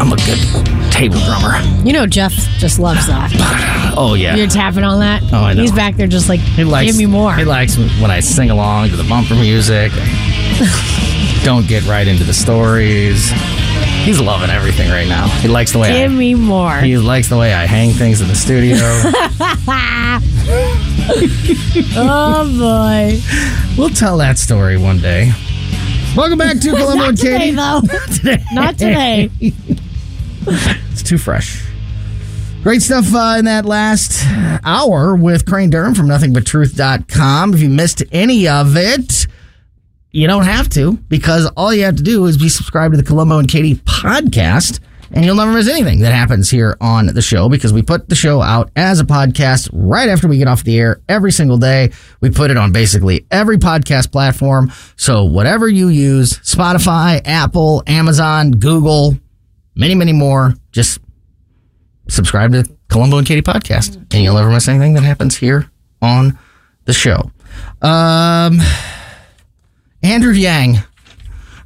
I'm a good table drummer. You know, Jeff just loves that. Oh yeah. You're tapping on that. Oh, I know. He's back there just like, He likes give me more. He likes when I sing along to the bumper music. Don't get right into the stories. He's loving everything right now. He likes the way give I, me more. he likes the way I hang things in the studio. oh boy. we'll tell that story one day. Welcome back to Colombo Not and today, Katie. though. today. Not today. It's too fresh. Great stuff uh, in that last hour with Crane Durham from nothingbuttruth.com. If you missed any of it, you don't have to because all you have to do is be subscribed to the Colombo and Katie podcast and you'll never miss anything that happens here on the show because we put the show out as a podcast right after we get off the air every single day. We put it on basically every podcast platform. So whatever you use, Spotify, Apple, Amazon, Google, many, many more, just subscribe to Colombo and Katie podcast and you'll never miss anything that happens here on the show. Um, Andrew Yang.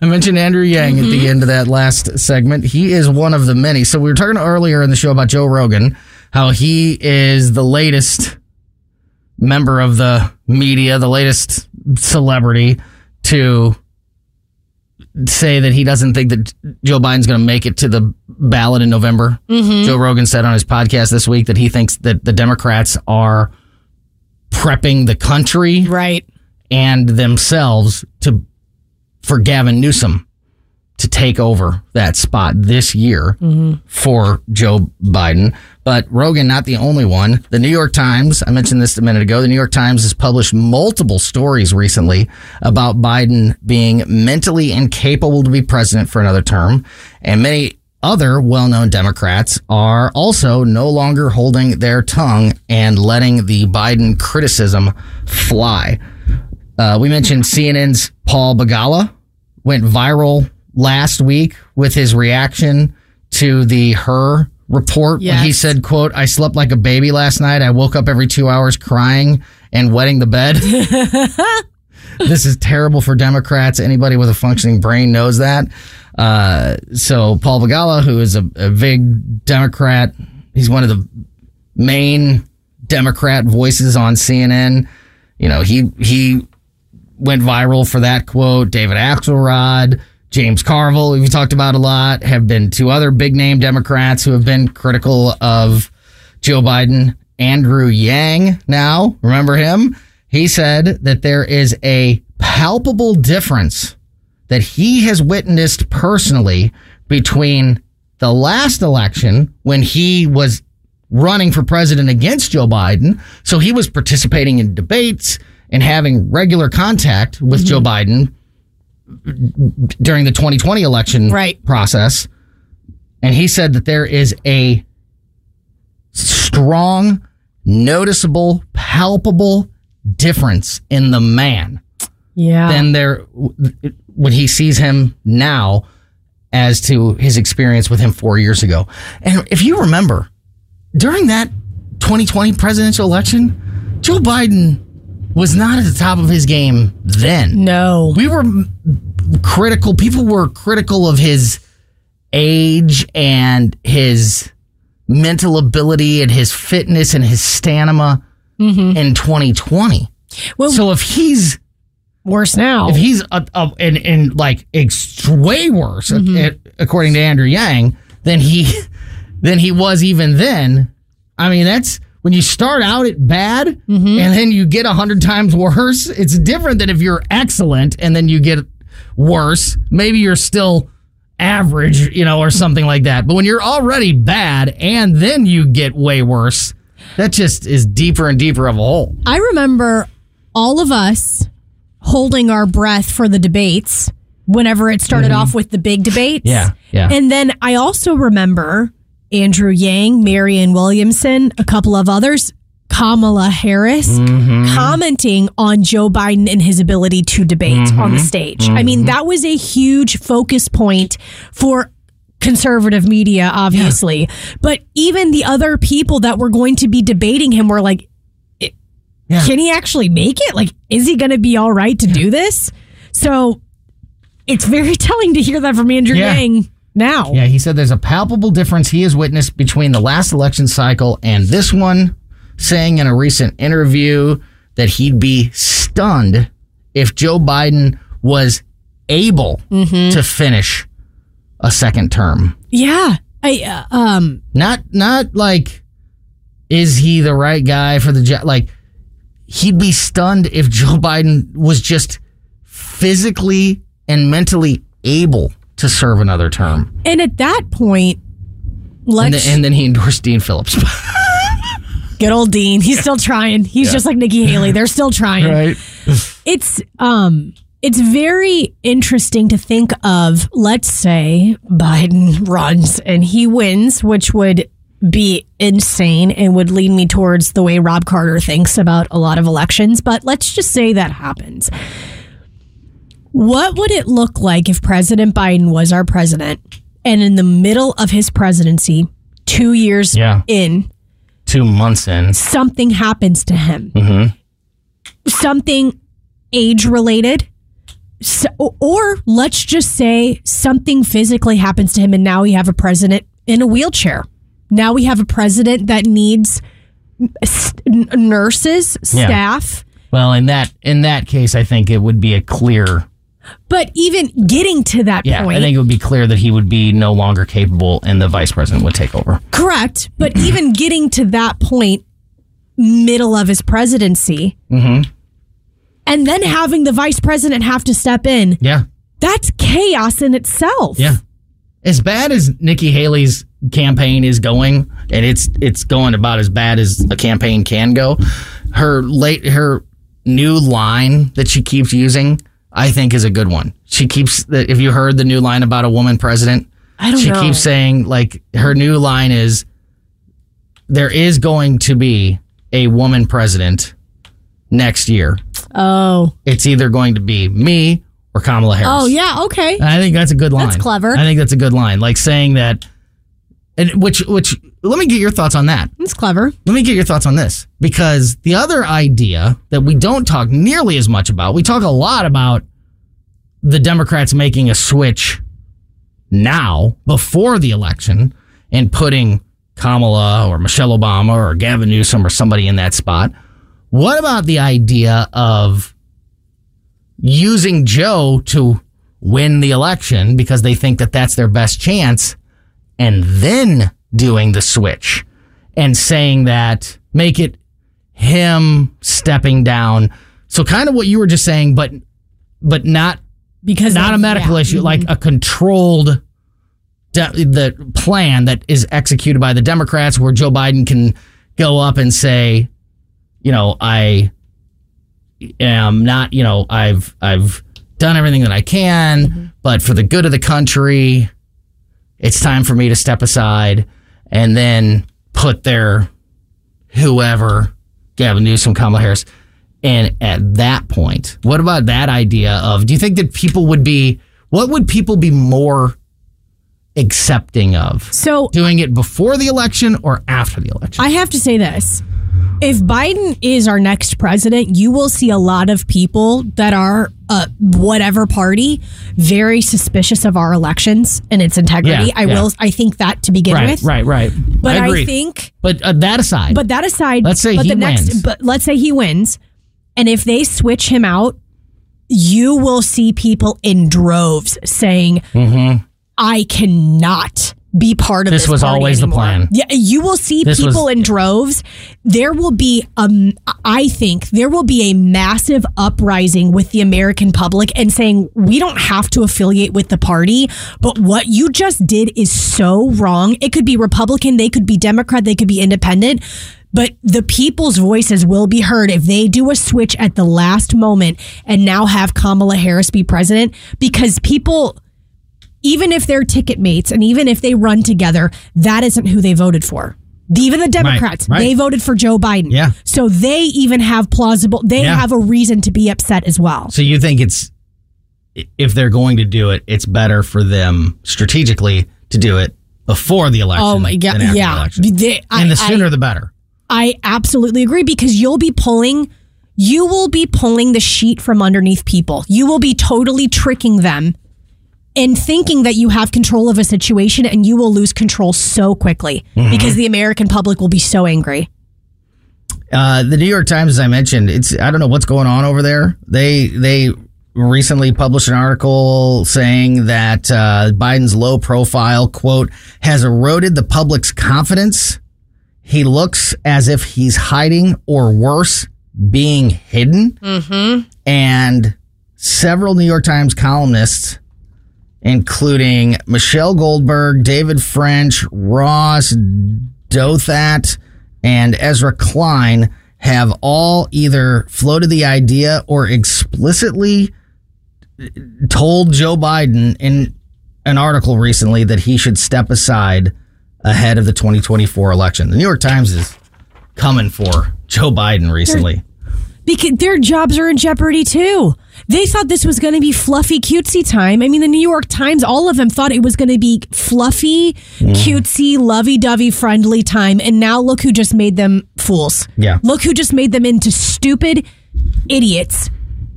I mentioned Andrew Yang at the end of that last segment. He is one of the many. So we were talking earlier in the show about Joe Rogan, how he is the latest member of the media, the latest celebrity to say that he doesn't think that Joe Biden's going to make it to the ballot in November. Mm-hmm. Joe Rogan said on his podcast this week that he thinks that the Democrats are prepping the country right. and themselves to for Gavin Newsom to take over that spot this year for Joe Biden. But Rogan, not the only one. The New York Times, I mentioned this a minute ago, the New York Times has published multiple stories recently about Biden being mentally incapable to be president for another term. And many other well known Democrats are also no longer holding their tongue and letting the Biden criticism fly. Uh, we mentioned CNN's Paul Begala went viral last week with his reaction to the Hur report when he said quote i slept like a baby last night. I woke up every two hours crying and wetting the bed. This is terrible for democrats. Anybody with a functioning brain knows that. Uh, so paul begala who is a, a big democrat he's one of the main democrat voices on cnn you know he he went viral for that quote. David Axelrod, James Carville, we've talked about a lot, have been two other big name Democrats who have been critical of Joe Biden. Andrew Yang, now, remember him? He said that there is a palpable difference that he has witnessed personally between the last election when he was running for president against Joe Biden. So he was participating in debates and having regular contact with mm-hmm. Joe Biden during the 2020 election Right. process. And he said that there is a strong, noticeable, palpable difference in the man Yeah. than there when he sees him now as to his experience with him four years ago. And if you remember, during that 2020 presidential election, Joe Biden was not at the top of his game then. no. We were critical, people were critical of his age and his mental ability and his fitness and his stamina in 2020. Well- so if he's Worse now. if he's in, in like ex- way worse uh, according to Andrew Yang than he than he was even then. I mean, that's when you start out at bad and then you get a hundred times worse. It's different than if you're excellent and then you get worse. Maybe you're still average, you know, or something like that. But when you're already bad and then you get way worse, that just is deeper and deeper of a hole. I remember all of us holding our breath for the debates whenever it started off with the big debates. Mm-hmm. Yeah, yeah. And then I also remember Andrew Yang, Marianne Williamson, a couple of others, Kamala Harris Mm-hmm. commenting on Joe Biden and his ability to debate on Mm-hmm. the stage. I mean, that was a huge focus point for conservative media, obviously. But even the other people that were going to be debating him were like, Yeah. can he actually make it? Like, is he going to be all right to do this? So it's very telling to hear that from Andrew Yeah. Yang. Now. Yeah, he said there's a palpable difference he has witnessed between the last election cycle and this one, saying in a recent interview that he'd be stunned if Joe Biden was able to finish a second term. Yeah. I uh, um Not not like is he the right guy for the job? Like he'd be stunned if Joe Biden was just physically and mentally able to serve another term. and at that point And, let's then- and then he endorsed Dean Phillips. good old Dean. He's still trying. He's just like Nikki Haley. They're still trying. It's um it's very interesting to think of let's say Biden runs and he wins, which would be insane and would lead me towards the way Rob Carter thinks about a lot of elections, but let's just say that happens. What would it look like if President Biden was our president and in the middle of his presidency, 2 years Yeah. in, Two months in. something happens to him. Mm-hmm. Something age related. So, or let's just say something physically happens to him and now we have a president in a wheelchair. Now we have a president that needs nurses, Yeah. staff. Well, in that in that case, I think it would be a clear. But even getting to that Yeah, point, I think it would be clear that he would be no longer capable, and the vice president would take over. correct. But even getting to that point, middle of his presidency, Mm-hmm. and then having the vice president have to step in, Yeah, that's chaos in itself. yeah. As bad as Nikki Haley's campaign is going, and it's it's going about as bad as a campaign can go. Her late her new line that she keeps using, I think, is a good one. She keeps that. If you heard the new line about a woman president, I don't she know. keeps saying like her new line is there is going to be a woman president next year. Oh. It's either going to be me or Kamala Harris. Oh yeah, okay. I think that's a good line. That's clever. I think that's a good line. Like saying that and which which let me get your thoughts on that. That's clever. Let me get your thoughts on this because the other idea that we don't talk nearly as much about, we talk a lot about the Democrats making a switch now before the election and putting Kamala or Michelle Obama or Gavin Newsom or somebody in that spot. What about the idea of using Joe to win the election because they think that that's their best chance and then doing the switch and saying that make it him stepping down. So kind of what you were just saying, but but not Because not of- a medical yeah. issue, like a controlled de- the plan that is executed by the Democrats, where Joe Biden can go up and say, you know, I am not, you know, I've I've done everything that I can, Mm-hmm. but for the good of the country, it's time for me to step aside and then put their whoever, Gavin Newsom, Kamala Harris. And at that point, what about that idea of do you think that people would be, what would people be more accepting of? So Doing it before the election or after the election? I have to say this. If Biden is our next president, you will see a lot of people that are uh, whatever party very suspicious of our elections and its integrity. Yeah, I yeah. will. I think that to begin right, with. right, right. But I I, think but uh, that aside, But that aside, Let's say but he the next, wins. But let's say he wins, and if they switch him out, you will see people in droves saying, "I cannot." Be part of. This this. was party always the anymore." plan. Yeah, you will see This was- people in droves. There will be, um, I think, there will be a massive uprising with the American public and saying we don't have to affiliate with the party, but what you just did is so wrong. It could be Republican, they could be Democrat, they could be independent. But the people's voices will be heard if they do a switch at the last moment and now have Kamala Harris be president because people even if they're ticket mates and even if they run together, that isn't who they voted for. Even the Democrats, right. they voted for Joe Biden. Yeah. So they even have plausible, they Yeah. have a reason to be upset as well. So you think it's if they're going to do it, it's better for them strategically to do it before the election. Oh my God. than after the Yeah. election. They- I- and the I- sooner the better. I absolutely agree because you'll be pulling you will be pulling the sheet from underneath people. You will be totally tricking them and thinking that you have control of a situation and you will lose control so quickly because the American public will be so angry. Uh, the New York Times, as I mentioned, it's I don't know what's going on over there. They they recently published an article saying that uh, Biden's low profile quote has eroded the public's confidence. He looks as if he's hiding, or worse, being hidden. Mm-hmm. And several New York Times columnists, including Michelle Goldberg, David French, Ross Douthat, and Ezra Klein have all either floated the idea or explicitly told Joe Biden in an article recently that he should step aside ahead of the 2024 election. The New York Times is coming for Joe Biden recently. Because their jobs are in jeopardy too. They thought this was going to be fluffy, cutesy time. I mean, the New York Times, all of them thought it was going to be fluffy, mm. cutesy, lovey dovey, friendly time. And now look who just made them fools. Yeah. Look who just made them into stupid idiots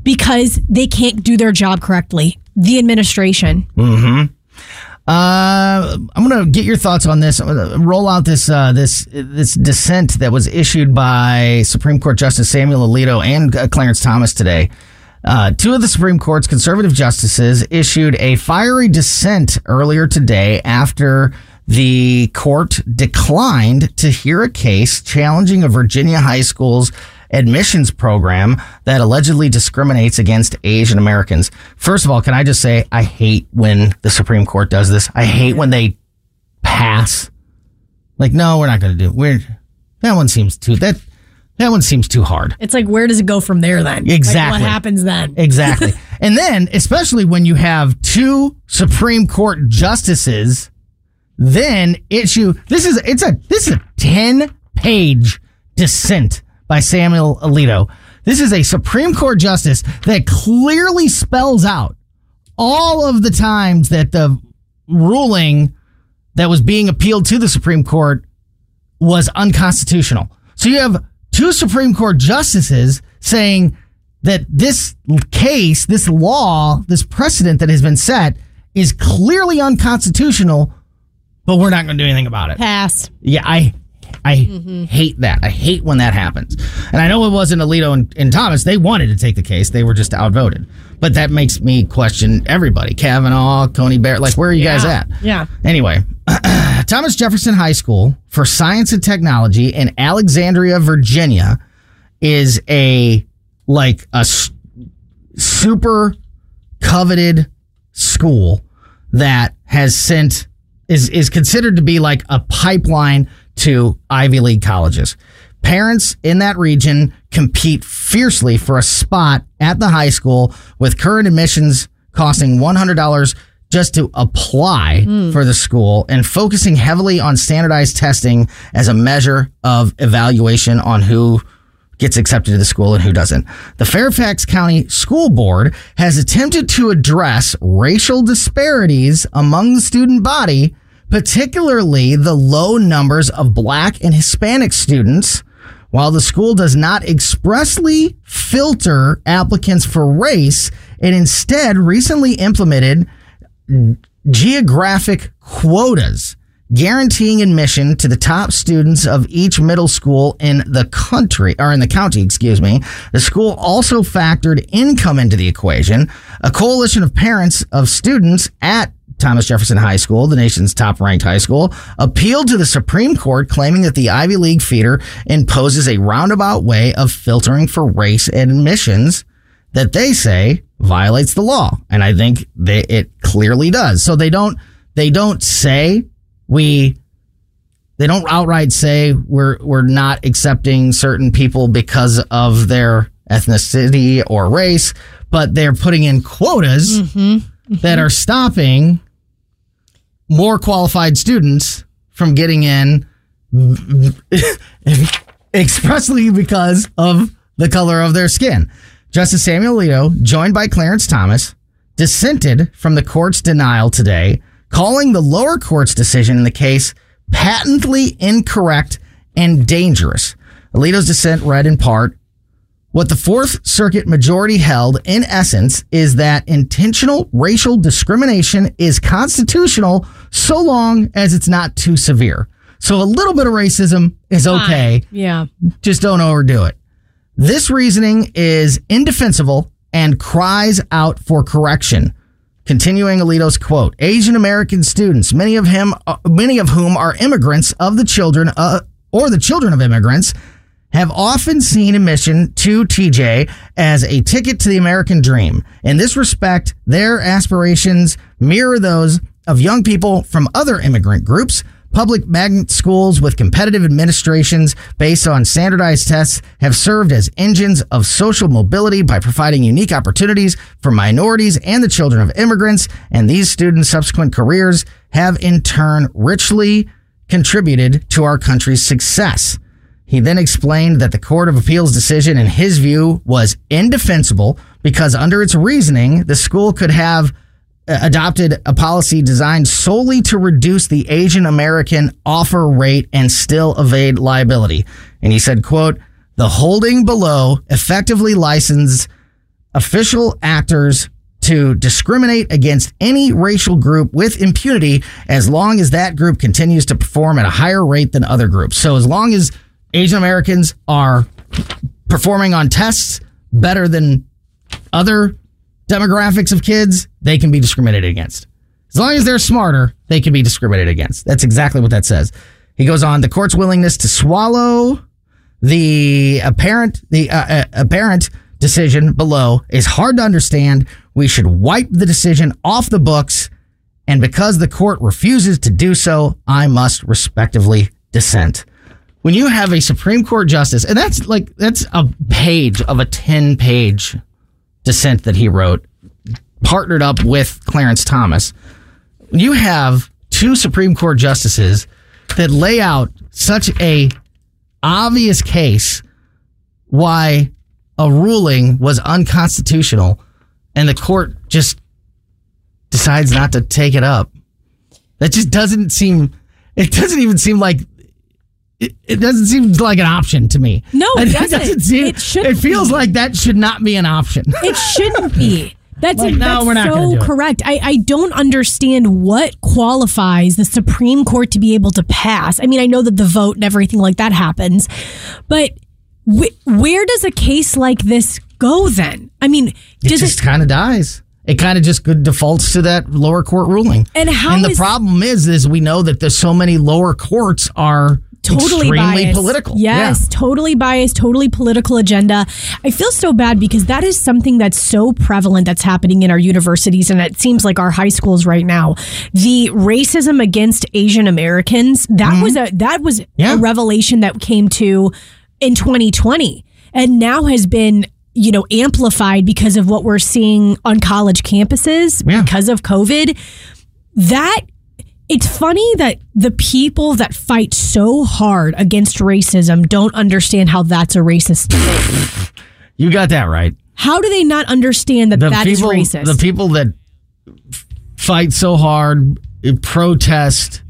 because they can't do their job correctly. The administration. Mm-hmm. Uh, I'm going to get your thoughts on this. Roll out this uh, this this dissent that was issued by Supreme Court Justice Samuel Alito and uh, Clarence Thomas today. Uh, two of the Supreme Court's conservative justices issued a fiery dissent earlier today after the court declined to hear a case challenging a Virginia high school's admissions program that allegedly discriminates against Asian Americans. First of all, can I just say I hate when the Supreme Court does this. I hate when they pass. Like, no, we're not going to do. We're that one seems too that that one seems too hard. It's like, where does it go from there then? Like, Exactly. what happens then? Exactly. and then, especially when you have two Supreme Court justices, then issue this is it's a this is a 10 page dissent by Samuel Alito. This is a Supreme Court justice that clearly spells out all of the times that the ruling that was being appealed to the Supreme Court was unconstitutional. So you have two Supreme Court justices saying that this case, this law, this precedent that has been set is clearly unconstitutional, but we're not going to do anything about it. Pass. Yeah, I I mm-hmm. hate that. I hate when that happens. And I know it wasn't Alito and, and Thomas. They wanted to take the case. They were just outvoted. But that makes me question everybody. Kavanaugh, Coney Barrett. Like, where are you guys at? Yeah. Anyway, Thomas Jefferson High School for Science and Technology in Alexandria, Virginia is a like a s- super coveted school that has sent is is considered to be like a pipeline to Ivy League colleges. Parents in that region compete fiercely for a spot at the high school with current admissions costing $100 just to apply hmm. for the school and focusing heavily on standardized testing as a measure of evaluation on who gets accepted to the school and who doesn't. The Fairfax County School Board has attempted to address racial disparities among the student body, particularly the low numbers of black and Hispanic students. While the school does not expressly filter applicants for race, it instead recently implemented geographic quotas guaranteeing admission to the top students of each middle school in the country or in the county, excuse me. The school also factored income into the equation. A coalition of parents of students at Thomas Jefferson High School, the nation's top ranked high school, appealed to the Supreme Court claiming that the Ivy League feeder imposes a roundabout way of filtering for race admissions that they say violates the law. And I think they, it clearly does. So they don't, they don't say we, they don't outright say we're, we're not accepting certain people because of their ethnicity or race, but they're putting in quotas mm-hmm. Mm-hmm. that are stopping more qualified students from getting in expressly because of the color of their skin. Justice Samuel Alito, joined by Clarence Thomas, dissented from the court's denial today, calling the lower court's decision in the case patently incorrect and dangerous. Alito's dissent read in part What the Fourth Circuit majority held, in essence, is that intentional racial discrimination is constitutional so long as it's not too severe. So a little bit of racism is okay. Yeah. Just don't overdo it. This reasoning is indefensible and cries out for correction. Continuing Alito's quote, Asian American students, many of him, uh, many of whom are immigrants of the children uh, or the children of immigrants, have often seen admission to TJ as a ticket to the American dream. In this respect, their aspirations mirror those of young people from other immigrant groups. Public magnet schools with competitive administrations based on standardized tests have served as engines of social mobility by providing unique opportunities for minorities and the children of immigrants. And these students' subsequent careers have in turn richly contributed to our country's success. He then explained that the Court of Appeals decision, in his view, was indefensible because under its reasoning, the school could have uh, adopted a policy designed solely to reduce the Asian American offer rate and still evade liability. And he said, quote, the holding below effectively licensed official actors to discriminate against any racial group with impunity as long as that group continues to perform at a higher rate than other groups. So as long as Asian Americans are performing on tests better than other demographics of kids, they can be discriminated against. As long as they're smarter, they can be discriminated against. That's exactly what that says. He goes on, the court's willingness to swallow the apparent the uh, uh, apparent decision below is hard to understand. We should wipe the decision off the books, and because the court refuses to do so, I must respectively dissent when you have a Supreme Court justice, and that's like that's a page of a ten page dissent that he wrote, partnered up with Clarence Thomas. You have two Supreme Court justices that lay out such a obvious case why a ruling was unconstitutional, and the court just decides not to take it up. That just doesn't seem. It doesn't even seem like it, it, doesn't seem like an option to me. No, it doesn't. doesn't seem, it shouldn't It feels be. like that should not be an option. It shouldn't be. That's, Like, no, that's we're not gonna so correct. I, I don't understand what qualifies the Supreme Court to be able to pass. I mean, I know that the vote and everything like that happens, but wh- where does a case like this go then? I mean, It just kind of dies. It kind of just defaults to that lower court ruling. And how And the is- problem is, is we know that there's so many lower courts are totally extremely biased. political. Yes, Yeah. totally biased, totally political agenda. I feel so bad because that is something that's so prevalent that's happening in our universities and it seems like our high schools right now. The racism against Asian Americans, that was a that was Mm-hmm. Yeah. a revelation that came to in 2020 and now has been you know amplified because of what we're seeing on college campuses Yeah. because of COVID that it's funny that the people that fight so hard against racism don't understand how that's a racist thing. You got that right. How do they not understand that The that is people, racist? the people that fight so hard, uh, protest,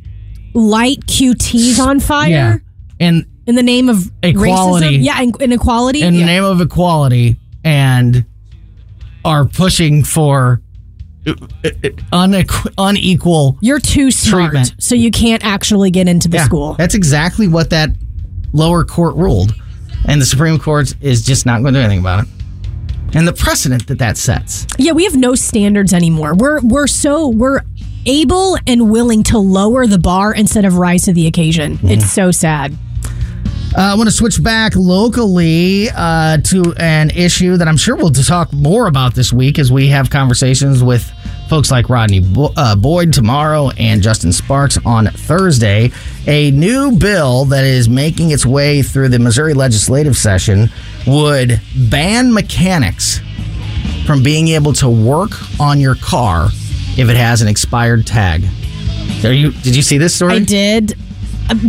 Light QTs on fire yeah, and in the name of Equality. Racism? Yeah, in- inequality. in yeah. the name of equality and are pushing for unequ- unequal You're too smart, Treatment. so you can't actually get into the Yeah, school. That's exactly what that lower court ruled. And the Supreme Court is just not going to do anything about it. And the precedent that that sets. Yeah, we have no standards anymore. We're we're so we're able and willing to lower the bar instead of rise to the occasion. It's mm. so sad. Uh, I want to switch back locally uh, to an issue that I'm sure we'll talk more about this week as we have conversations with folks like Rodney Bo- uh, Boyd tomorrow and Justin Sparks on Thursday. A new bill that is making its way through the Missouri legislative session would ban mechanics from being able to work on your car if it has an expired tag. Are you? Did you see this story? I did,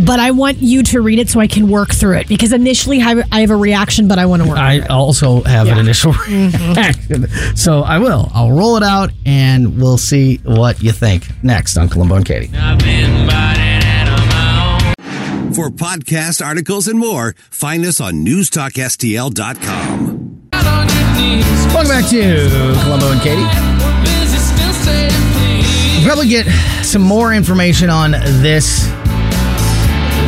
but I want you to read it so I can work through it because initially I have- I have a reaction, but I want to work. I also have an initial mm-hmm. reaction. So I will. I'll roll it out and we'll see what you think next on Colombo and Katie. For podcast articles and more, find us on newstalkstl.com. Welcome back to Colombo and Katie. We'll probably get some more information on this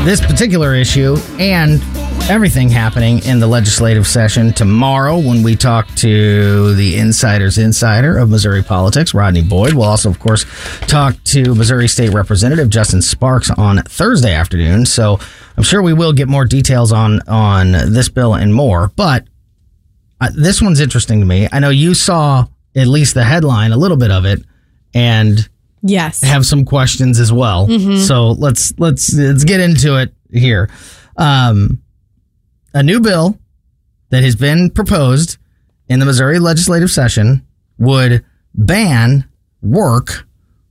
this particular issue and everything happening in the legislative session tomorrow when we talk to the insider's insider of Missouri politics, Rodney Boyd. We'll also, of course, talk to Missouri State Representative Justin Sparks on Thursday afternoon. So I'm sure we will get more details on on this bill and more. But uh, this one's interesting to me. I know you saw at least the headline, a little bit of it, and Yes. have some questions as well. So let's let's let's get into it here. Um, a new bill that has been proposed in the Missouri legislative session would ban work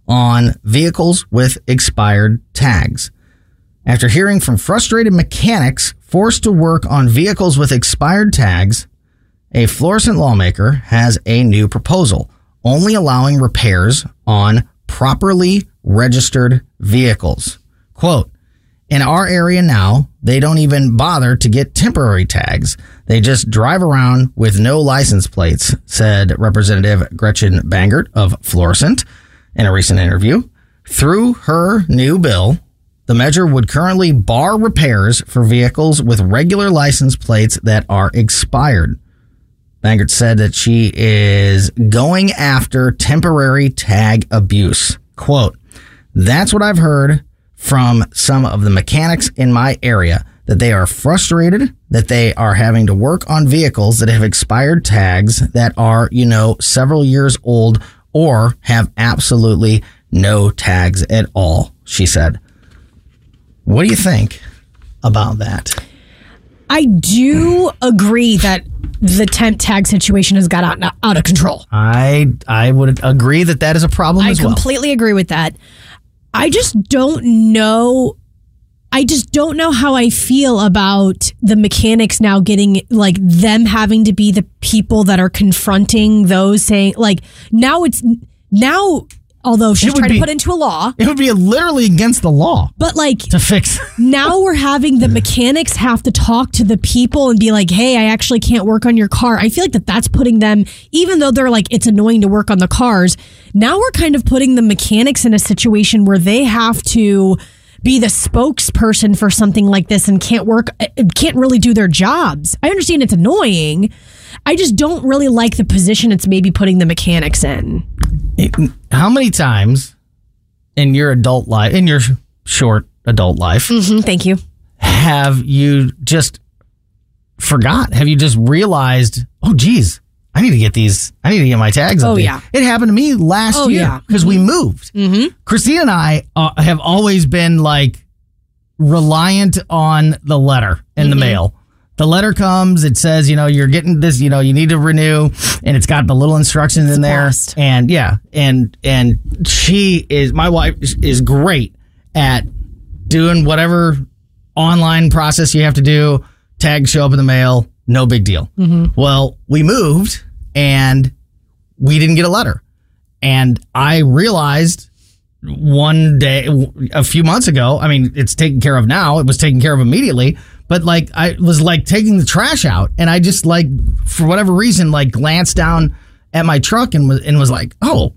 on vehicles with expired tags. After hearing from frustrated mechanics forced to work on vehicles with expired tags, a Florissant lawmaker has a new proposal, only allowing repairs on properly registered vehicles. Quote, in our area now, they don't even bother to get temporary tags. They just drive around with no license plates, said Representative Gretchen Bangert of Florissant in a recent interview. Through her new bill, the measure would currently bar repairs for vehicles with regular license plates that are expired. Bangert said that she is going after temporary tag abuse. Quote, that's what I've heard from some of the mechanics in my area that they are frustrated that they are having to work on vehicles that have expired tags that are, you know, several years old or have absolutely no tags at all, she said. What do you think about that? I do agree that the temp tag situation has got out, out of control. I I would agree that that is a problem I as well. completely agree with that. I just don't know. I just don't know how I feel about the mechanics now getting like them having to be the people that are confronting those saying like now it's now although she's trying be- to put into a law. It would be literally against the law but like to fix. now we're having the mechanics have to talk to the people and be like hey i actually can't work on your car. I feel like that that's putting them even though they're like it's annoying to work on the cars now we're kind of putting the mechanics in a situation where they have to be the spokesperson for something like this and can't work uh, can't really do their jobs. I understand it's annoying i just don't really like the position it's maybe putting the mechanics in How many times in your adult life, in your short adult life, Mhm, thank you have you just forgot? Have you just realized, oh, geez, I need to get these, I need to get my tags Oh, yeah. It happened to me last Oh, year yeah. because we moved. mm-hmm. Christine and I uh, have always been like reliant on the letter in the Mm-hmm. mail. The letter comes, it says, you know, you're getting this, you know, you need to renew, and it's got the little instructions in there. And yeah, and and she is my wife is- is great at doing whatever online process you have to do. Tags show up in the mail, no big deal. Well, we moved and we didn't get a letter. And I realized one day, a few months ago, I mean, it's taken care of now. It was taken care of immediately. But like, I was like taking the trash out and I just like, for whatever reason, like glanced down at my truck and was, and was like, oh,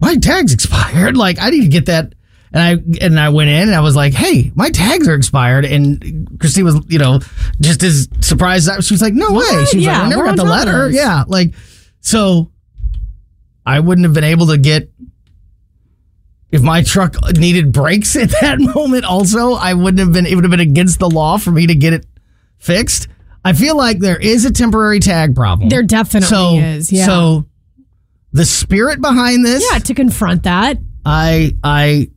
my tag's expired. Like, I need to get that. And I and I went in and I was like, "Hey, my tags are expired." And Christine was, you know, just as surprised. as- She was like, "No way!" She was Yeah, like, "I never got the on top of letter." Yeah, like so. I wouldn't have been able to get if my truck needed brakes at that moment. Also, I wouldn't have been. It would have been against the law for me to get it fixed. I feel like there is a temporary tag problem. There definitely so, is, yeah. So the spirit behind this, yeah to confront that I I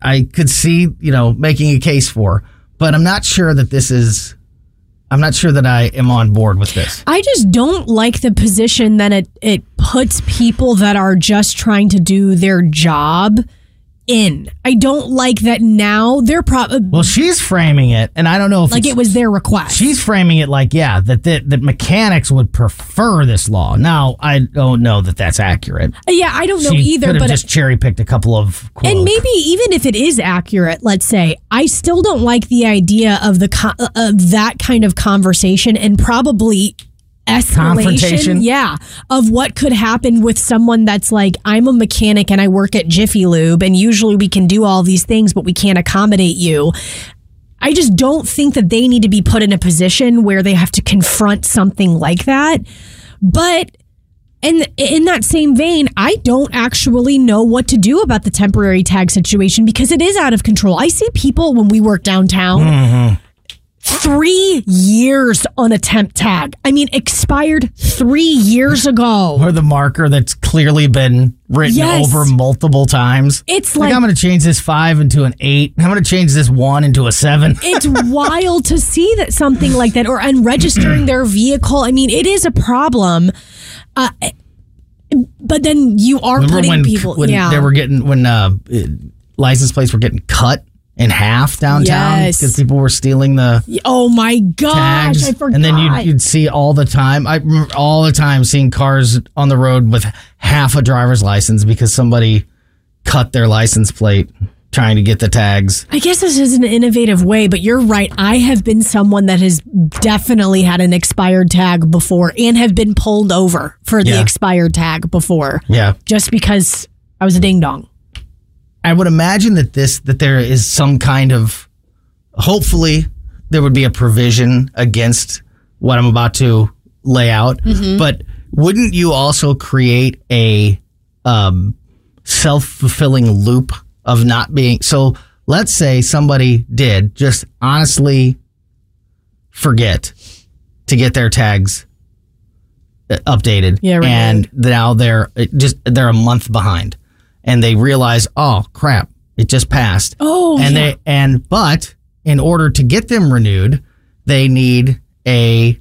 I could see, you know, making a case for, but I'm not sure that this is I'm not sure that I am on board with this. I just don't like the position that it it puts people that are just trying to do their job in. I don't like that now they're probably Well, she's framing it, and I don't know if like it was their request. She's framing it like, yeah, that the, that mechanics would prefer this law. Now, I don't know that that's accurate. Uh, yeah, I don't know she either, could have but just cherry picked a couple of quotes. and maybe even if it is accurate, let's say, I still don't like the idea of the co- uh, of that kind of conversation and probably? Escalation yeah of what could happen with someone that's like i'm a mechanic and i work at jiffy lube and usually we can do all these things but we can't accommodate you i just don't think that they need to be put in a position where they have to confront something like that but in in that same vein, I don't actually know what to do about the temporary tag situation because it is out of control. I see people when we work downtown. Mm-hmm. Three years on a temp tag. I mean, expired three years ago. Or the marker that's clearly been written Yes. over multiple times. It's Like, like I'm going to change this five into an eight. I'm going to change this one into a seven. it's wild to see that something like that or unregistering their vehicle. I mean, it is a problem. Uh, but then you are Remember putting when people. when yeah. they were getting when uh, license plates were getting cut in half downtown Yes. because people were stealing the oh my gosh! tags, I forgot. and then you'd, you'd see all the time. I remember all the time seeing cars on the road with half a driver's license because somebody cut their license plate trying to get the tags. I guess this is an innovative way, but you're right. I have been someone that has definitely had an expired tag before and have been pulled over for the Yeah. expired tag before Yeah, just because I was a ding dong. I would imagine that this that there is some kind of hopefully there would be a provision against what I'm about to lay out. But wouldn't you also create a um, self fulfilling loop of not being so? Let's say somebody did just honestly forget to get their tags uh, updated, Yeah, right. and now they're just they're a month behind, and they realize, oh crap, it just passed. Oh, and yeah. they and but in order to get them renewed, they need a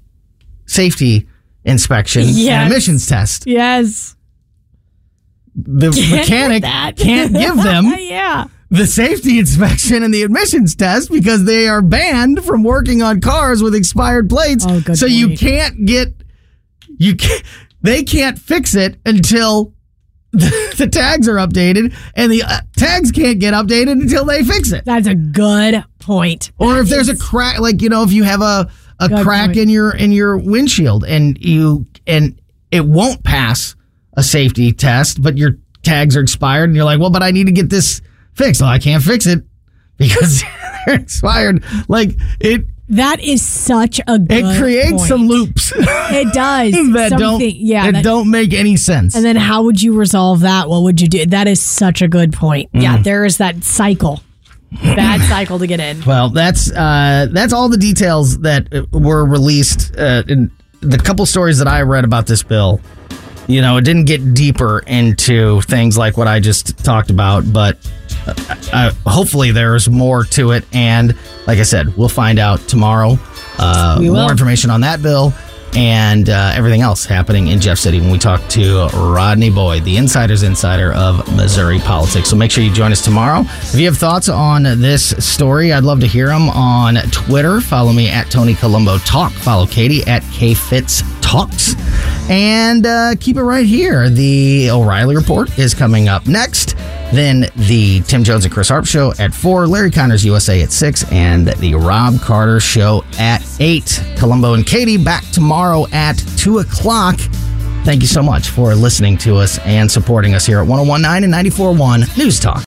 safety inspection Yes. and emissions test. Yes. The mechanic can't give them yeah. the safety inspection and the admissions test because they are banned from working on cars with expired plates. Oh, good so you can't get you can't, they can't fix it until the, tags are updated and the uh, tags can't get updated until they fix it. That's a good point. Or if there's a crack, like you know, if you have a a Good crack point. in your in your windshield and you and it won't pass a safety test, but your tags are expired, and you're like, well, but I need to get this fixed. Well, I can't fix it because they're expired. Like it, That is such a good it creates point. some loops It does. that don't yeah. that, that- don't make any sense. and then how would you resolve that? What would you do? That is such a good point. Mm. Yeah, there is that cycle. Bad cycle to get in. Well, that's uh, that's all the details that uh, were released uh, in the couple stories that I read about this bill. You know, it didn't get deeper into things like what I just talked about, but uh, hopefully there's more to it. And like I said, we'll find out tomorrow. Uh, more information on that bill and uh, everything else happening in Jeff City when we talk to Rodney Boyd, the insider's insider of Missouri politics. So make sure you join us tomorrow. If you have thoughts on this story, I'd love to hear them on Twitter. Follow me at Tony Colombo Talk. Follow Katie at KFitz And uh, keep it right here. The O'Reilly Report is coming up next. Then the Tim Jones and Chris Arps Show at 4, Larry Conners USA at 6, and the Rob Carter Show at 8. Colombo and Katie back tomorrow at 2 o'clock. Thank you so much for listening to us and supporting us here at 1019 and 941 News Talk.